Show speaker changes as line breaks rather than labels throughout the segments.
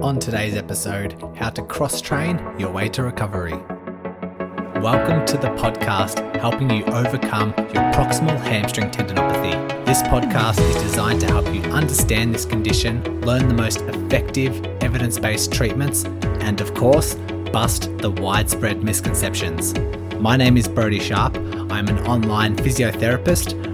On today's episode, how to cross train your way to recovery. Welcome to the podcast helping you overcome your proximal hamstring tendinopathy. This podcast is designed to help you understand this condition, learn the most effective evidence based treatments, and of course, bust the widespread misconceptions. My name is Brodie Sharp. I'm an online physiotherapist,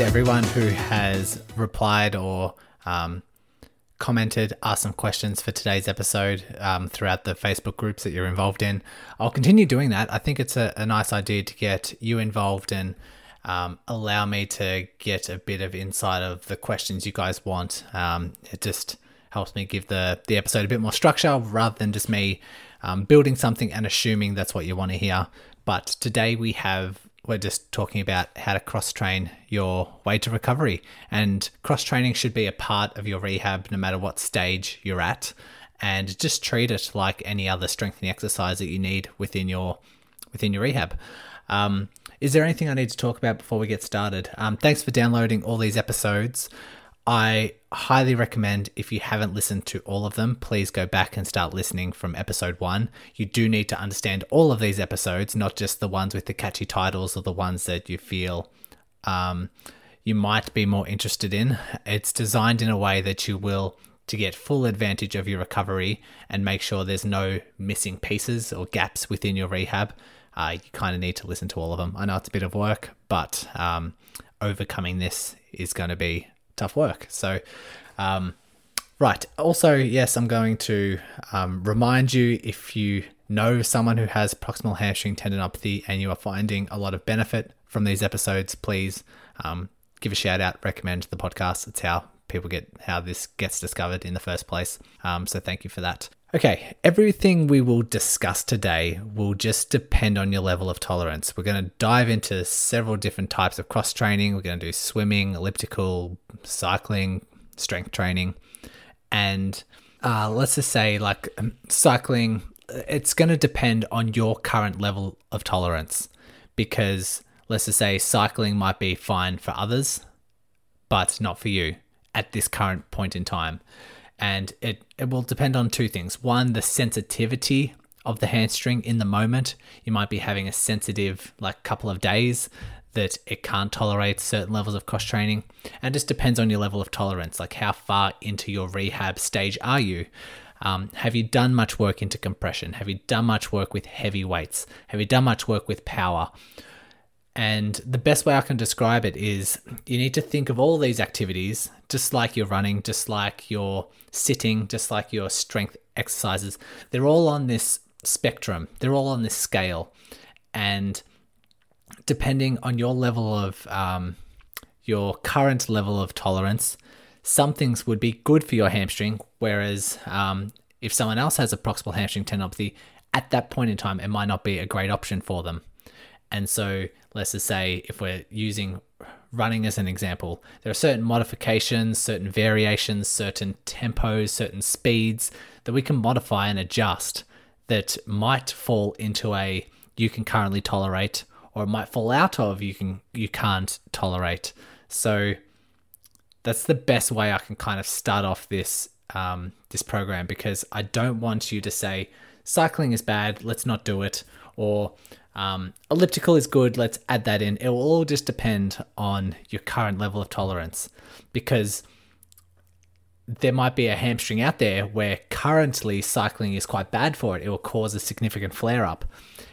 To everyone who has replied or um, commented, asked some questions for today's episode um, throughout the Facebook groups that you're involved in. I'll continue doing that. I think it's a, a nice idea to get you involved and um, allow me to get a bit of insight of the questions you guys want. Um, it just helps me give the, the episode a bit more structure rather than just me um, building something and assuming that's what you want to hear. But today we have we're just talking about how to cross train your way to recovery. And cross training should be a part of your rehab no matter what stage you're at. And just treat it like any other strengthening exercise that you need within your within your rehab. Um, is there anything I need to talk about before we get started? Um, thanks for downloading all these episodes. I highly recommend if you haven't listened to all of them, please go back and start listening from episode one. You do need to understand all of these episodes, not just the ones with the catchy titles or the ones that you feel um, you might be more interested in. It's designed in a way that you will to get full advantage of your recovery and make sure there's no missing pieces or gaps within your rehab. Uh, you kind of need to listen to all of them. I know it's a bit of work, but um, overcoming this is going to be tough work. So, um, right. Also, yes, I'm going to um, remind you if you know someone who has proximal hamstring tendinopathy and you are finding a lot of benefit from these episodes, please um, give a shout out, recommend the podcast. It's how people get how this gets discovered in the first place. Um, so thank you for that. Okay, everything we will discuss today will just depend on your level of tolerance. We're going to dive into several different types of cross training. We're going to do swimming, elliptical, cycling, strength training. And uh, let's just say, like um, cycling, it's going to depend on your current level of tolerance because let's just say cycling might be fine for others, but not for you at this current point in time and it, it will depend on two things. One, the sensitivity of the hamstring in the moment. You might be having a sensitive, like, couple of days that it can't tolerate certain levels of cross training. And just depends on your level of tolerance, like how far into your rehab stage are you? Um, have you done much work into compression? Have you done much work with heavy weights? Have you done much work with power? And the best way I can describe it is you need to think of all these activities, just like you're running, just like you're sitting, just like your strength exercises. They're all on this spectrum, they're all on this scale. And depending on your level of, um, your current level of tolerance, some things would be good for your hamstring, whereas um, if someone else has a proximal hamstring tendinopathy, at that point in time, it might not be a great option for them. And so let's just say if we're using running as an example, there are certain modifications, certain variations, certain tempos, certain speeds that we can modify and adjust that might fall into a you can currently tolerate or it might fall out of you can you can't tolerate. So that's the best way I can kind of start off this um, this program because I don't want you to say cycling is bad, let's not do it, or um, elliptical is good, let's add that in. It will all just depend on your current level of tolerance because there might be a hamstring out there where currently cycling is quite bad for it. It will cause a significant flare up.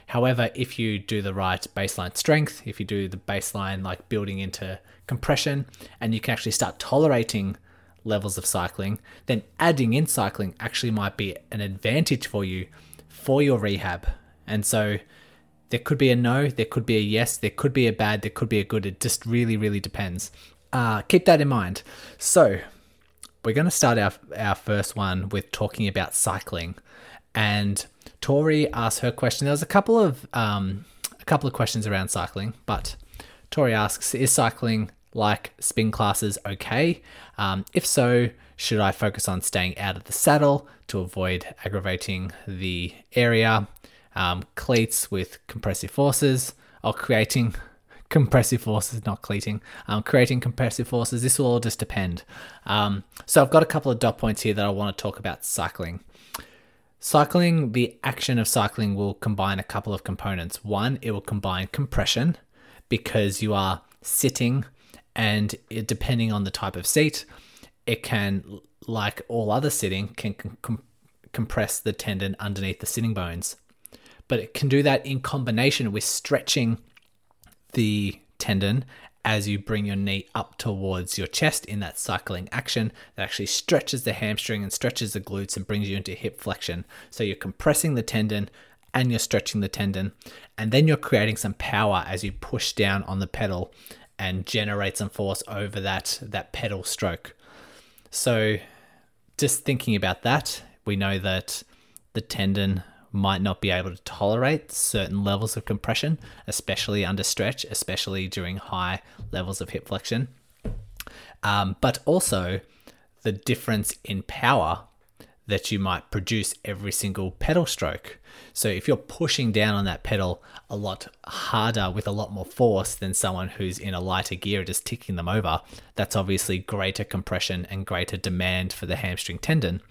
However, if you do the right baseline strength, if you do the baseline like building into compression, and you can actually start tolerating levels of cycling, then adding in cycling actually might be an advantage for you for your rehab. And so there could be a no, there could be a yes, there could be a bad, there could be a good. It just really, really depends. Uh, keep that in mind. So, we're going to start our, our first one with talking about cycling. And Tori asked her question. There was a couple of um, a couple of questions around cycling, but Tori asks, "Is cycling like spin classes okay? Um, if so, should I focus on staying out of the saddle to avoid aggravating the area? Um, cleats with compressive forces, or creating compressive forces, not cleating, um, creating compressive forces. This will all just depend. Um, so I've got a couple of dot points here that I want to talk about cycling. Cycling, the action of cycling will combine a couple of components. One, it will combine compression because you are sitting, and it, depending on the type of seat, it can, like all other sitting, can com- compress the tendon underneath the sitting bones. But it can do that in combination with stretching the tendon as you bring your knee up towards your chest in that cycling action that actually stretches the hamstring and stretches the glutes and brings you into hip flexion. So you're compressing the tendon and you're stretching the tendon, and then you're creating some power as you push down on the pedal and generate some force over that that pedal stroke. So just thinking about that, we know that the tendon might not be able to tolerate certain levels of compression, especially under stretch, especially during high levels of hip flexion. Um, but also the difference in power that you might produce every single pedal stroke. So if you're pushing down on that pedal a lot harder with a lot more force than someone who's in a lighter gear just ticking them over, that's obviously greater compression and greater demand for the hamstring tendon.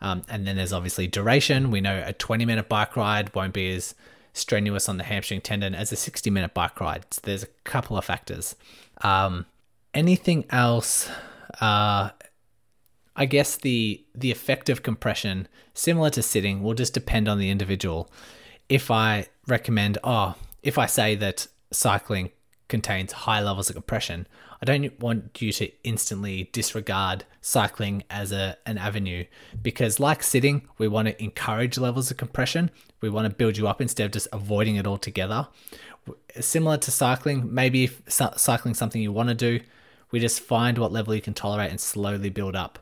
Um, and then there's obviously duration. We know a 20 minute bike ride won't be as strenuous on the hamstring tendon as a 60 minute bike ride. So there's a couple of factors. Um, anything else? Uh, I guess the the effect of compression, similar to sitting, will just depend on the individual. If I recommend, oh, if I say that cycling contains high levels of compression, I don't want you to instantly disregard cycling as a, an avenue because, like sitting, we want to encourage levels of compression. We want to build you up instead of just avoiding it altogether. Similar to cycling, maybe if cycling something you want to do, we just find what level you can tolerate and slowly build up.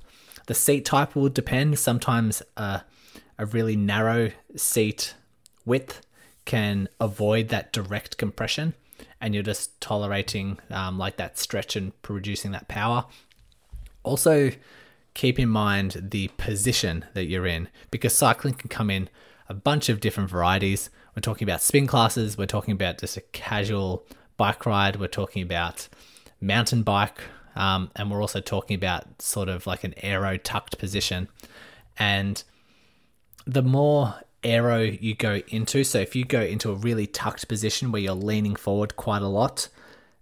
The seat type will depend. Sometimes uh, a really narrow seat width can avoid that direct compression and you're just tolerating um, like that stretch and producing that power. Also, keep in mind the position that you're in because cycling can come in a bunch of different varieties. We're talking about spin classes, we're talking about just a casual bike ride, we're talking about mountain bike, um, and we're also talking about sort of like an aero tucked position. And the more aero you go into. So if you go into a really tucked position where you're leaning forward quite a lot,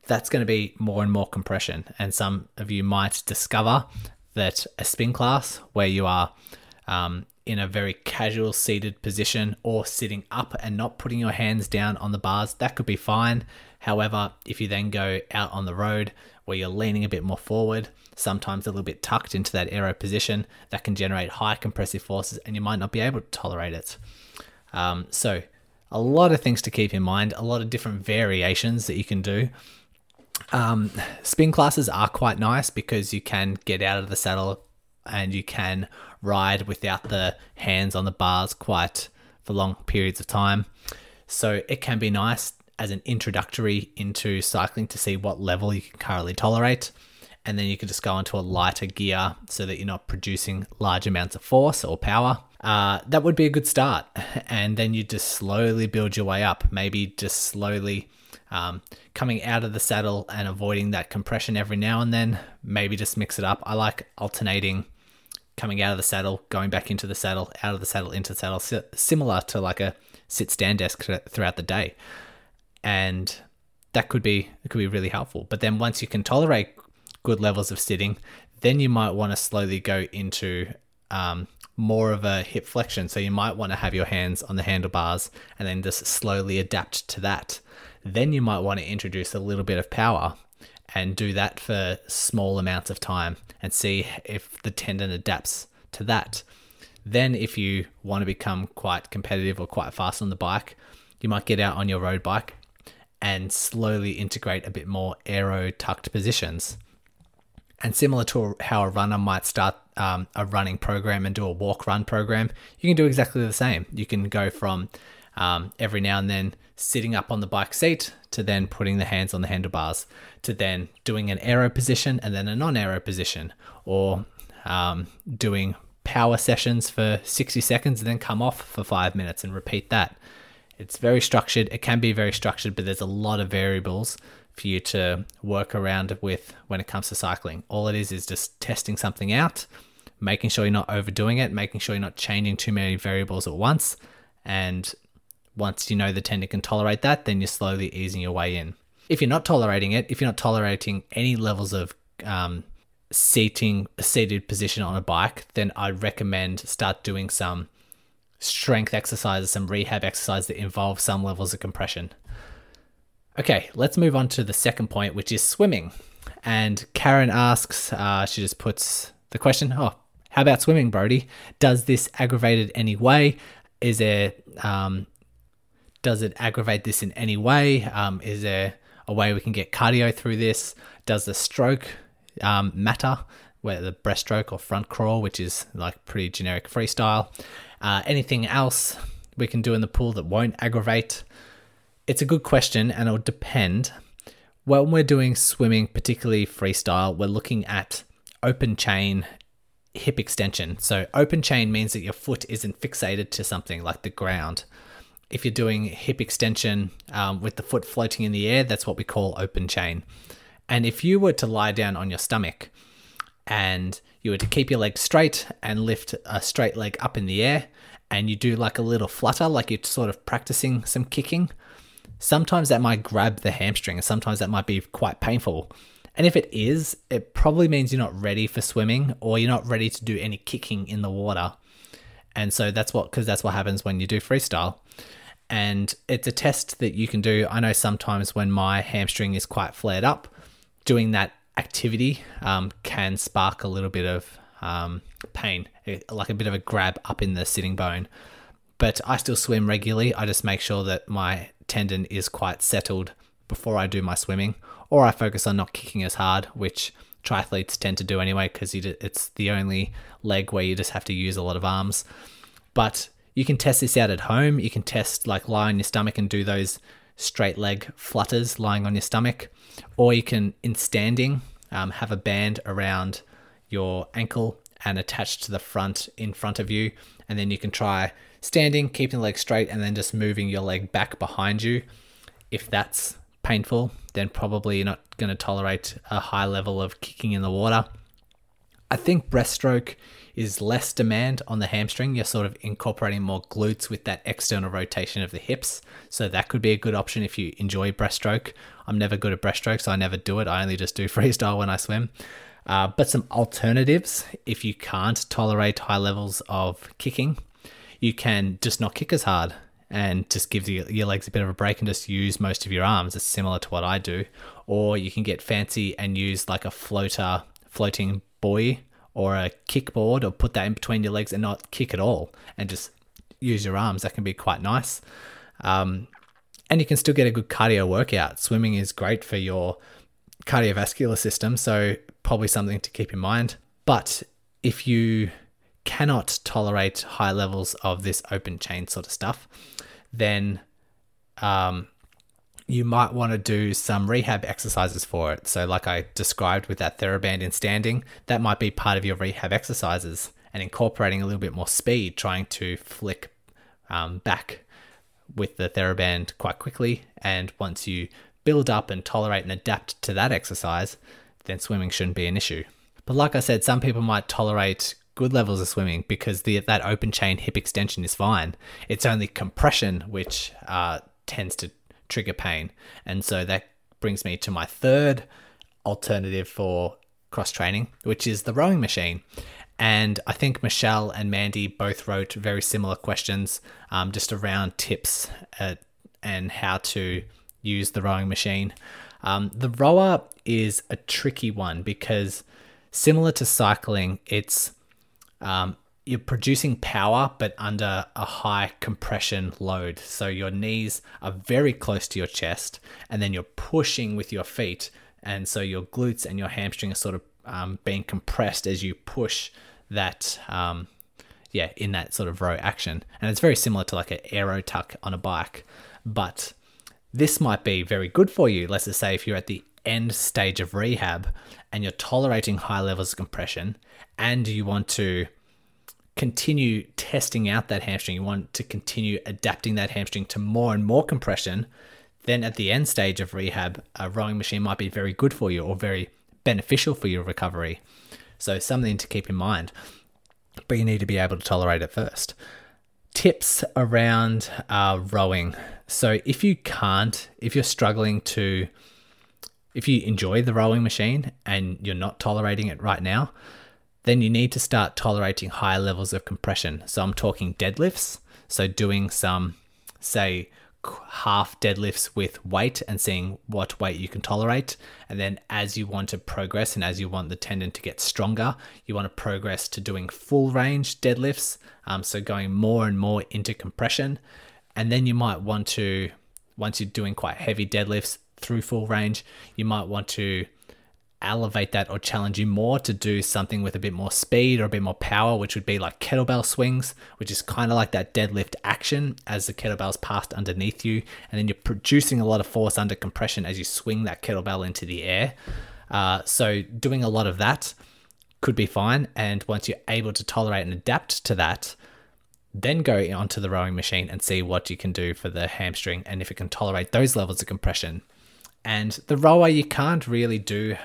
that's going to be more and more compression. And some of you might discover that a spin class where you are um, in a very casual seated position or sitting up and not putting your hands down on the bars, that could be fine. However, if you then go out on the road where you're leaning a bit more forward, sometimes a little bit tucked into that aero position, that can generate high compressive forces and you might not be able to tolerate it. Um, so, a lot of things to keep in mind, a lot of different variations that you can do. Um, spin classes are quite nice because you can get out of the saddle and you can ride without the hands on the bars quite for long periods of time. So it can be nice as an introductory into cycling to see what level you can currently tolerate. And then you can just go into a lighter gear so that you're not producing large amounts of force or power. Uh, that would be a good start. And then you just slowly build your way up, maybe just slowly um, coming out of the saddle and avoiding that compression every now and then. Maybe just mix it up. I like alternating coming out of the saddle, going back into the saddle, out of the saddle, into the saddle, similar to like a sit stand desk throughout the day. And that could be it could be really helpful. But then once you can tolerate good levels of sitting, then you might want to slowly go into um, more of a hip flexion. So you might want to have your hands on the handlebars and then just slowly adapt to that. Then you might want to introduce a little bit of power and do that for small amounts of time and see if the tendon adapts to that. Then, if you want to become quite competitive or quite fast on the bike, you might get out on your road bike and slowly integrate a bit more aero tucked positions And similar to how a runner might start um, a running program and do a walk run program, you can do exactly the same. You can go from um, every now and then sitting up on the bike seat to then putting the hands on the handlebars to then doing an aero position and then a non aero position or um, doing power sessions for 60 seconds and then come off for five minutes and repeat that. It's very structured. It can be very structured, but there's a lot of variables for you to work around with when it comes to cycling. All it is is just testing something out, making sure you're not overdoing it, making sure you're not changing too many variables at once. And once you know the tendon can tolerate that, then you're slowly easing your way in. If you're not tolerating it, if you're not tolerating any levels of um, seating seated position on a bike, then I'd recommend start doing some strength exercises, some rehab exercises that involve some levels of compression. Okay, let's move on to the second point, which is swimming. And Karen asks, uh, she just puts the question, oh, how about swimming, Brodie? Does this aggravate it any way? Is there, um, does it aggravate this in any way? Um, is there a way we can get cardio through this? Does the stroke um, matter? Where the breaststroke or front crawl, which is like pretty generic freestyle. Uh, anything else we can do in the pool that won't aggravate? it's a good question and it'll depend. When we're doing swimming, particularly freestyle, we're looking at open chain hip extension. So, open chain means that your foot isn't fixated to something like the ground. If you're doing hip extension um, with the foot floating in the air, that's what we call open chain. And if you were to lie down on your stomach and you were to keep your leg straight and lift a straight leg up in the air, and you do like a little flutter, like you're sort of practicing some kicking, sometimes that might grab the hamstring and sometimes that might be quite painful. And if it is, it probably means you're not ready for swimming or you're not ready to do any kicking in the water. And so that's what, because that's what happens when you do freestyle. And it's a test that you can do. I know sometimes when my hamstring is quite flared up, doing that activity um, can spark a little bit of um, pain, like a bit of a grab up in the sitting bone. But I still swim regularly. I just make sure that my tendon is quite settled before I do my swimming, or I focus on not kicking as hard, which triathletes tend to do anyway because it's the only leg where you just have to use a lot of arms. But you can test this out at home. You can test like lie on your stomach and do those straight leg flutters lying on your stomach, or you can in standing um, have a band around your ankle and attached to the front in front of you, and then you can try standing, keeping the leg straight, and then just moving your leg back behind you. If that's painful, then probably you're not going to tolerate a high level of kicking in the water. I think breaststroke is less demand on the hamstring. You're sort of incorporating more glutes with that external rotation of the hips. So that could be a good option if you enjoy breaststroke. I'm never good at breaststroke, so I never do it. I only just do freestyle when I swim. Uh, but some alternatives if you can't tolerate high levels of kicking you can just not kick as hard and just give the, your legs a bit of a break and just use most of your arms. It's similar to what I do. Or you can get fancy and use like a floater, floating buoy or a kickboard or put that in between your legs and not kick at all and just use your arms. That can be quite nice. Um, and you can still get a good cardio workout. Swimming is great for your cardiovascular system, so probably something to keep in mind. But if you cannot tolerate high levels of this open chain sort of stuff, then um, you might want to do some rehab exercises for it. So, like I described with that TheraBand in standing, that might be part of your rehab exercises and incorporating a little bit more speed, trying to flick um, back with the TheraBand quite quickly. And once you build up and tolerate and adapt to that exercise, then swimming shouldn't be an issue. But like I said, some people might tolerate good levels of swimming because the that open chain hip extension is fine. It's only compression which uh, tends to trigger pain, and so that brings me to my third alternative for cross training, which is the rowing machine. And I think Michelle and Mandy both wrote very similar questions um, just around tips uh, and how to use the rowing machine. Um, the rower is a tricky one because, similar to cycling, it's um, you're producing power but under a high compression load. So your knees are very close to your chest, and then you're pushing with your feet, and so your glutes and your hamstring are sort of um, being compressed as you push that, um, yeah, in that sort of row action. And it's very similar to like an aero tuck on a bike. But this might be very good for you. Let's just say if you're at the end stage of rehab and you're tolerating high levels of compression and you want to continue testing out that hamstring, you want to continue adapting that hamstring to more and more compression, then at the end stage of rehab, a rowing machine might be very good for you or very beneficial for your recovery. So, something to keep in mind, but you need to be able to tolerate it first. Tips around uh, rowing. So, if you can't, if you're struggling to, if you enjoy the rowing machine and you're not tolerating it right now, then you need to start tolerating higher levels of compression. So I'm talking deadlifts. So doing some, say, half deadlifts with weight and seeing what weight you can tolerate. And then as you want to progress and as you want the tendon to get stronger, you want to progress to doing full range deadlifts. Um, so going more and more into compression. And then you might want to, once you're doing quite heavy deadlifts through full range, you might want to elevate that or challenge you more to do something with a bit more speed or a bit more power, which would be like kettlebell swings, which is kind of like that deadlift action as the kettlebell's passed underneath you. And then you're producing a lot of force under compression as you swing that kettlebell into the air. Uh, so, doing a lot of that could be fine. And once you're able to tolerate and adapt to that, then go onto the rowing machine and see what you can do for the hamstring and if it can tolerate those levels of compression. And the rower, you can't really do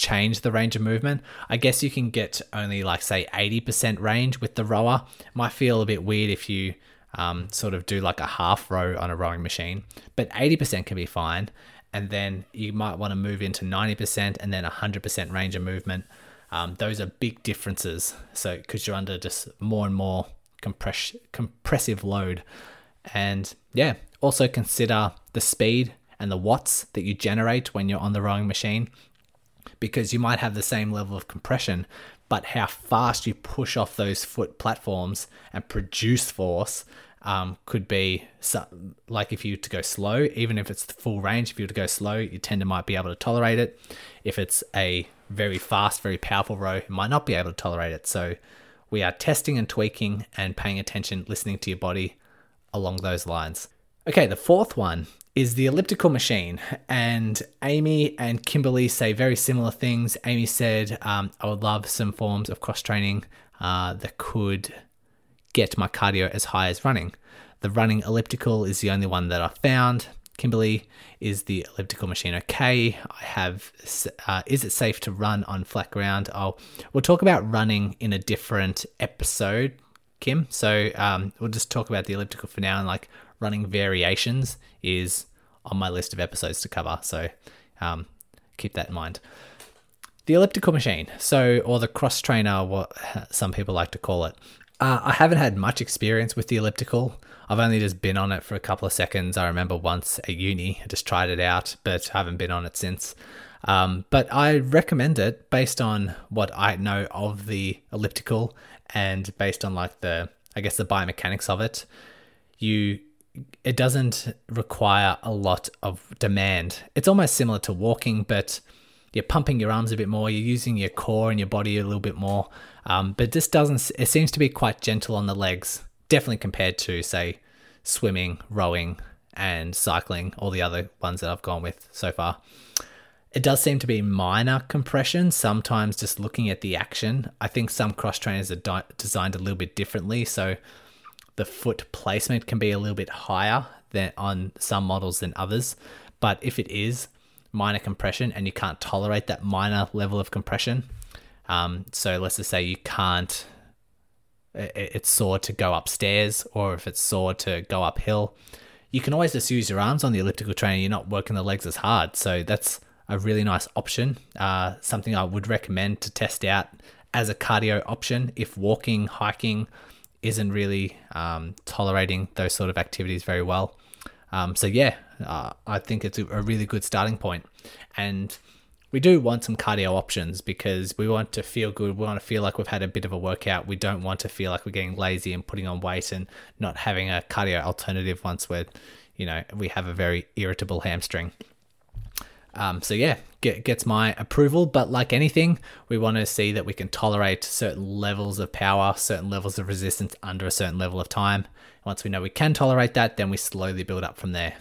change the range of movement. I guess you can get only like say 80% range with the rower. Might feel a bit weird if you um, sort of do like a half row on a rowing machine, but 80% can be fine. And then you might want to move into 90% and then 100% range of movement. Um, those are big differences. So, because you're under just more and more compress- compressive load. And yeah, also consider the speed and the watts that you generate when you're on the rowing machine because you might have the same level of compression, but how fast you push off those foot platforms and produce force um, could be like if you to go slow, even if it's the full range, if you were to go slow, your tendon might be able to tolerate it. If it's a very fast, very powerful row, it might not be able to tolerate it. So we are testing and tweaking and paying attention, listening to your body along those lines. Okay, the fourth one is the elliptical machine. And Amy and Kimberly say very similar things. Amy said, um, I would love some forms of cross training uh, that could get my cardio as high as running. The running elliptical is the only one that I found. Kimberly, is the elliptical machine okay? I have, uh, is it safe to run on flat ground? I'll, we'll talk about running in a different episode, Kim. So um, we'll just talk about the elliptical for now and like running variations is on my list of episodes to cover. So um, keep that in mind. The elliptical machine, so or the cross trainer, what some people like to call it. Uh, I haven't had much experience with the elliptical. I've only just been on it for a couple of seconds. I remember once at uni, I just tried it out, but haven't been on it since. Um, but I recommend it based on what I know of the elliptical and based on like the, I guess the biomechanics of it. You it doesn't require a lot of demand. It's almost similar to walking, but you're pumping your arms a bit more, you're using your core and your body a little bit more. Um, but this doesn't, it seems to be quite gentle on the legs, definitely compared to, say, swimming, rowing, and cycling, all the other ones that I've gone with so far. It does seem to be minor compression, sometimes just looking at the action. I think some cross trainers are di- designed a little bit differently. So the foot placement can be a little bit higher than on some models than others. But if it is minor compression and you can't tolerate that minor level of compression, um, so let's just say you can't, it's sore to go upstairs or if it's sore to go uphill, you can always just use your arms on the elliptical trainer. You're not working the legs as hard. So that's a really nice option. Uh, something I would recommend to test out as a cardio option if walking, hiking, isn't really um, tolerating those sort of activities very well. Um, so yeah, uh, I think it's a, really good starting point. And we do want some cardio options because we want to feel good. We want to feel like we've had a bit of a workout. We don't want to feel like we're getting lazy and putting on weight and not having a cardio alternative once we're, you know, we have a very irritable hamstring. Um, so yeah, get, gets my approval. But like anything, we want to see that we can tolerate certain levels of power, certain levels of resistance under a certain level of time. Once we know we can tolerate that, then we slowly build up from there.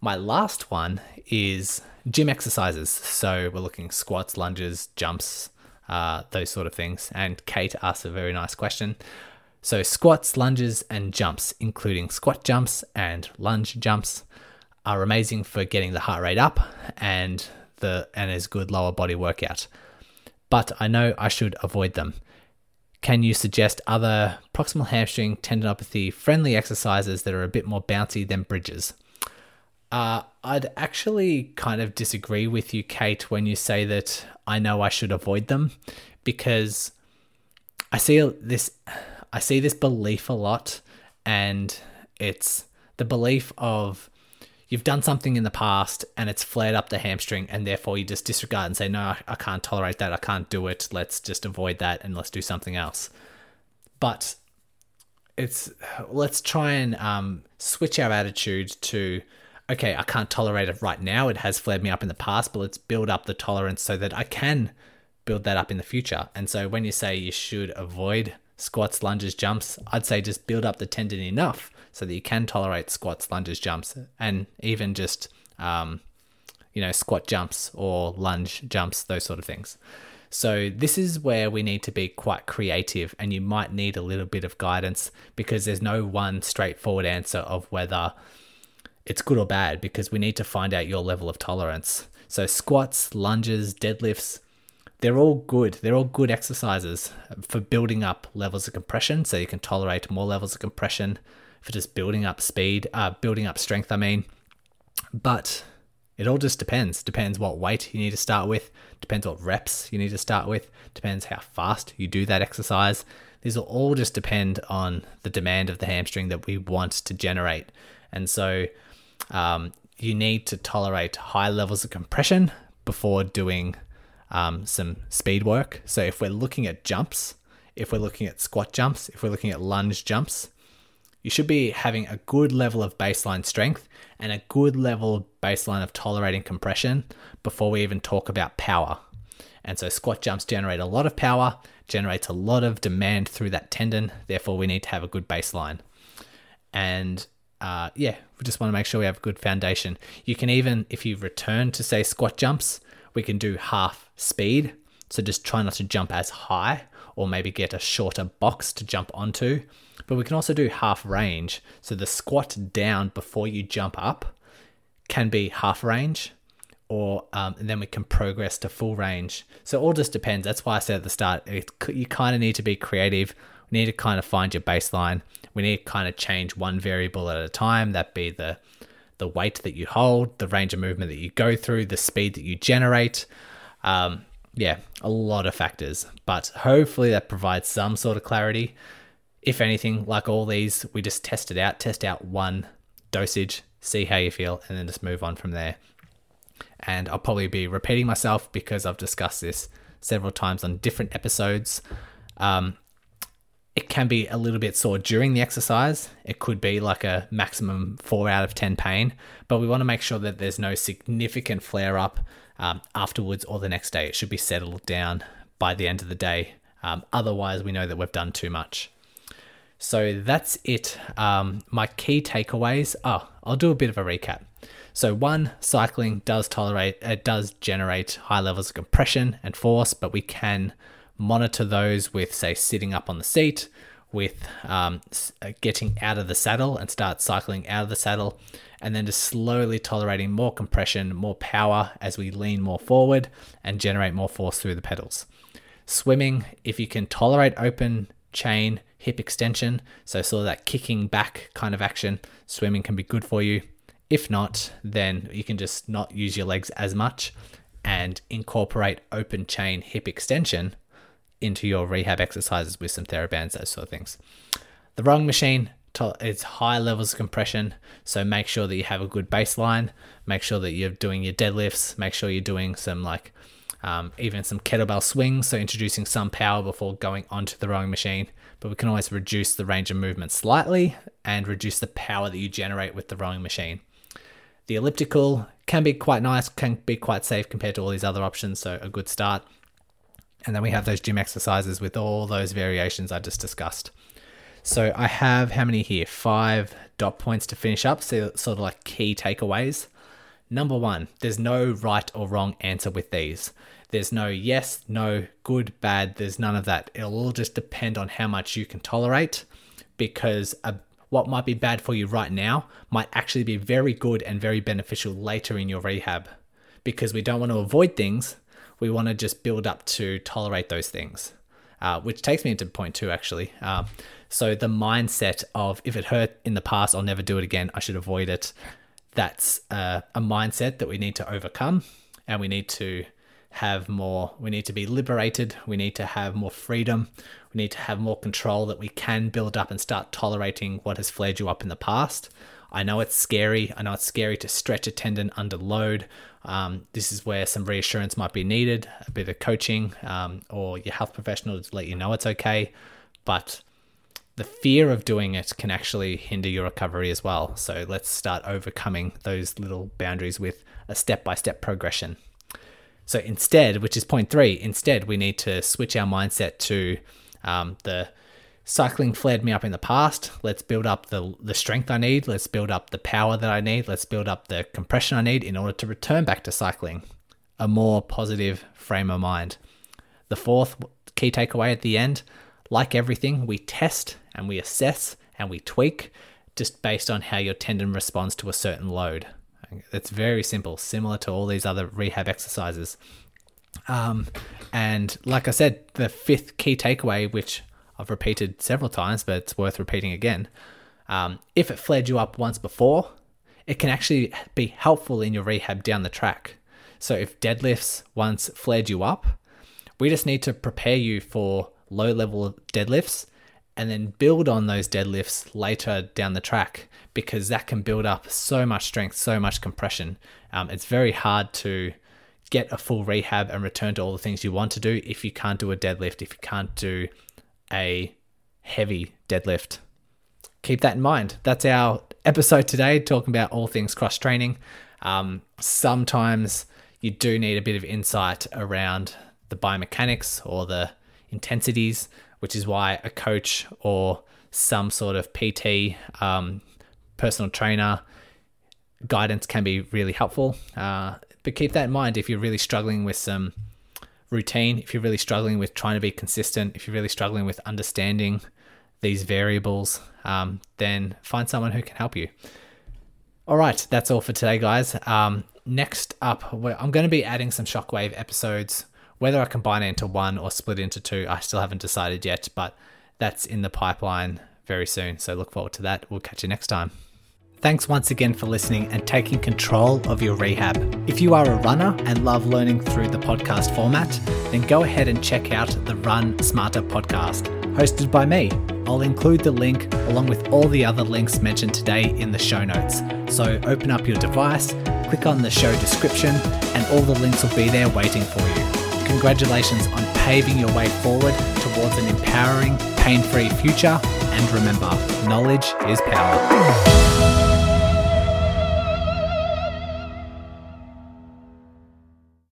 My last one is gym exercises. So we're looking squats, lunges, jumps, uh, those sort of things. And Kate asked a very nice question. So squats, lunges, and jumps, including squat jumps and lunge jumps, are amazing for getting the heart rate up and the and is good lower body workout. But I know I should avoid them. Can you suggest other proximal hamstring tendinopathy friendly exercises that are a bit more bouncy than bridges? Uh, I'd actually kind of disagree with you, Kate, when you say that I know I should avoid them, because I see this, I see this belief a lot, and it's the belief of you've done something in the past and it's flared up the hamstring, and therefore you just disregard and say, no, I, I can't tolerate that, I can't do it. Let's just avoid that and let's do something else. But it's let's try and um, switch our attitude to okay, I can't tolerate it right now. It has flared me up in the past, but let's build up the tolerance so that I can build that up in the future. And so when you say you should avoid squats, lunges, jumps, I'd say just build up the tendon enough so that you can tolerate squats, lunges, jumps, and even just, um, you know, squat jumps or lunge jumps, those sort of things. So, this is where we need to be quite creative, and you might need a little bit of guidance because there's no one straightforward answer of whether it's good or bad because we need to find out your level of tolerance. So, squats, lunges, deadlifts, they're all good. They're all good exercises for building up levels of compression so you can tolerate more levels of compression, for just building up speed, uh, building up strength, I mean. But it all just depends. Depends what weight you need to start with, depends what reps you need to start with, depends how fast you do that exercise. These will all just depend on the demand of the hamstring that we want to generate. And so, um, you need to tolerate high levels of compression before doing um, some speed work. So if we're looking at jumps, if we're looking at squat jumps, if we're looking at lunge jumps, you should be having a good level of baseline strength and a good level of baseline of tolerating compression before we even talk about power. And so squat jumps generate a lot of power, generates a lot of demand through that tendon. Therefore, we need to have a good baseline. And uh, yeah, we just want to make sure we have a good foundation. You can even, if you return to say squat jumps, we can do half speed. So just try not to jump as high or maybe get a shorter box to jump onto. But we can also do half range. So the squat down before you jump up can be half range or um, and then we can progress to full range. So it all just depends. That's why I said at the start, it, you kind of need to be creative. We need to kind of find your baseline we need to kind of change one variable at a time. That be the the weight that you hold, the range of movement that you go through, the speed that you generate. Um, yeah, a lot of factors, but hopefully that provides some sort of clarity. If anything, like all these, we just test it out, test out one dosage, see how you feel, and then just move on from there. And I'll probably be repeating myself because I've discussed this several times on different episodes. Um, it can be a little bit sore during the exercise. It could be like a maximum four out of 10 pain, but we want to make sure that there's no significant flare up um, afterwards or the next day. It should be settled down by the end of the day. Um, otherwise, we know that we've done too much. So that's it. Um, my key takeaways. Oh, I'll do a bit of a recap. So one, cycling does tolerate, it does generate high levels of compression and force, but we can monitor those with, say, sitting up on the seat, with um, uh, getting out of the saddle and start cycling out of the saddle, and then just slowly tolerating more compression, more power as we lean more forward and generate more force through the pedals. Swimming, if you can tolerate open chain hip extension, so sort of that kicking back kind of action, swimming can be good for you. If not, then you can just not use your legs as much and incorporate open chain hip extension into your rehab exercises with some therabands, those sort of things. The rowing machine, it's high levels of compression, so make sure that you have a good baseline. Make sure that you're doing your deadlifts. Make sure you're doing some like um, even some kettlebell swings, so introducing some power before going onto the rowing machine. But we can always reduce the range of movement slightly and reduce the power that you generate with the rowing machine. The elliptical can be quite nice, can be quite safe compared to all these other options, so a good start. And then we have those gym exercises with all those variations I just discussed. So I have how many here? Five dot points to finish up, so sort of like key takeaways. Number one, there's no right or wrong answer with these. There's no yes, no, good, bad. There's none of that. It'll all just depend on how much you can tolerate because a, what might be bad for you right now might actually be very good and very beneficial later in your rehab. Because we don't want to avoid things, we want to just build up to tolerate those things. Uh, which takes me into point two, actually. Uh, so the mindset of if it hurt in the past, I'll never do it again. I should avoid it. That's uh, a mindset that we need to overcome, and we need to have more. We need to be liberated. We need to have more freedom. We need to have more control that we can build up and start tolerating what has flared you up in the past. I know it's scary. I know it's scary to stretch a tendon under load. Um, this is where some reassurance might be needed, a bit of coaching, um, or your health professional to let you know it's okay. But the fear of doing it can actually hinder your recovery as well. So let's start overcoming those little boundaries with a step by step progression. So instead, which is point three, instead we need to switch our mindset to um, the cycling flared me up in the past. Let's build up the the strength I need. Let's build up the power that I need. Let's build up the compression I need in order to return back to cycling. A more positive frame of mind. The fourth key takeaway at the end, like everything, we test and we assess and we tweak just based on how your tendon responds to a certain load. It's very simple, similar to all these other rehab exercises. Um, and like I said, the fifth key takeaway, which I've repeated several times, but it's worth repeating again. Um, if it flared you up once before, it can actually be helpful in your rehab down the track. So if deadlifts once flared you up, we just need to prepare you for low level deadlifts and then build on those deadlifts later down the track because that can build up so much strength, so much compression. Um, it's very hard to get a full rehab and return to all the things you want to do if you can't do a deadlift, if you can't do a heavy deadlift. Keep that in mind. That's our episode today, talking about all things cross training. Um, sometimes you do need a bit of insight around the biomechanics or the intensities, which is why a coach or some sort of PT, um, personal trainer guidance can be really helpful. Uh, but keep that in mind if you're really struggling with some routine, if you're really struggling with trying to be consistent, if you're really struggling with understanding these variables, um, then find someone who can help you. All right, that's all for today, guys. Um, next up, I'm going to be adding some Shockwave episodes. Whether I combine it into one or split into two, I still haven't decided yet, but that's in the pipeline very soon. So look forward to that. We'll catch you next time. Thanks once again for listening and taking control of your rehab. If you are a runner and love learning through the podcast format, then go ahead and check out the Run Smarter podcast, hosted by me. I'll include the link along with all the other links mentioned today in the show notes. So open up your device, click on the show description, and all the links will be there waiting for you. Congratulations on paving your way forward towards an empowering, pain free future. And remember, knowledge is power.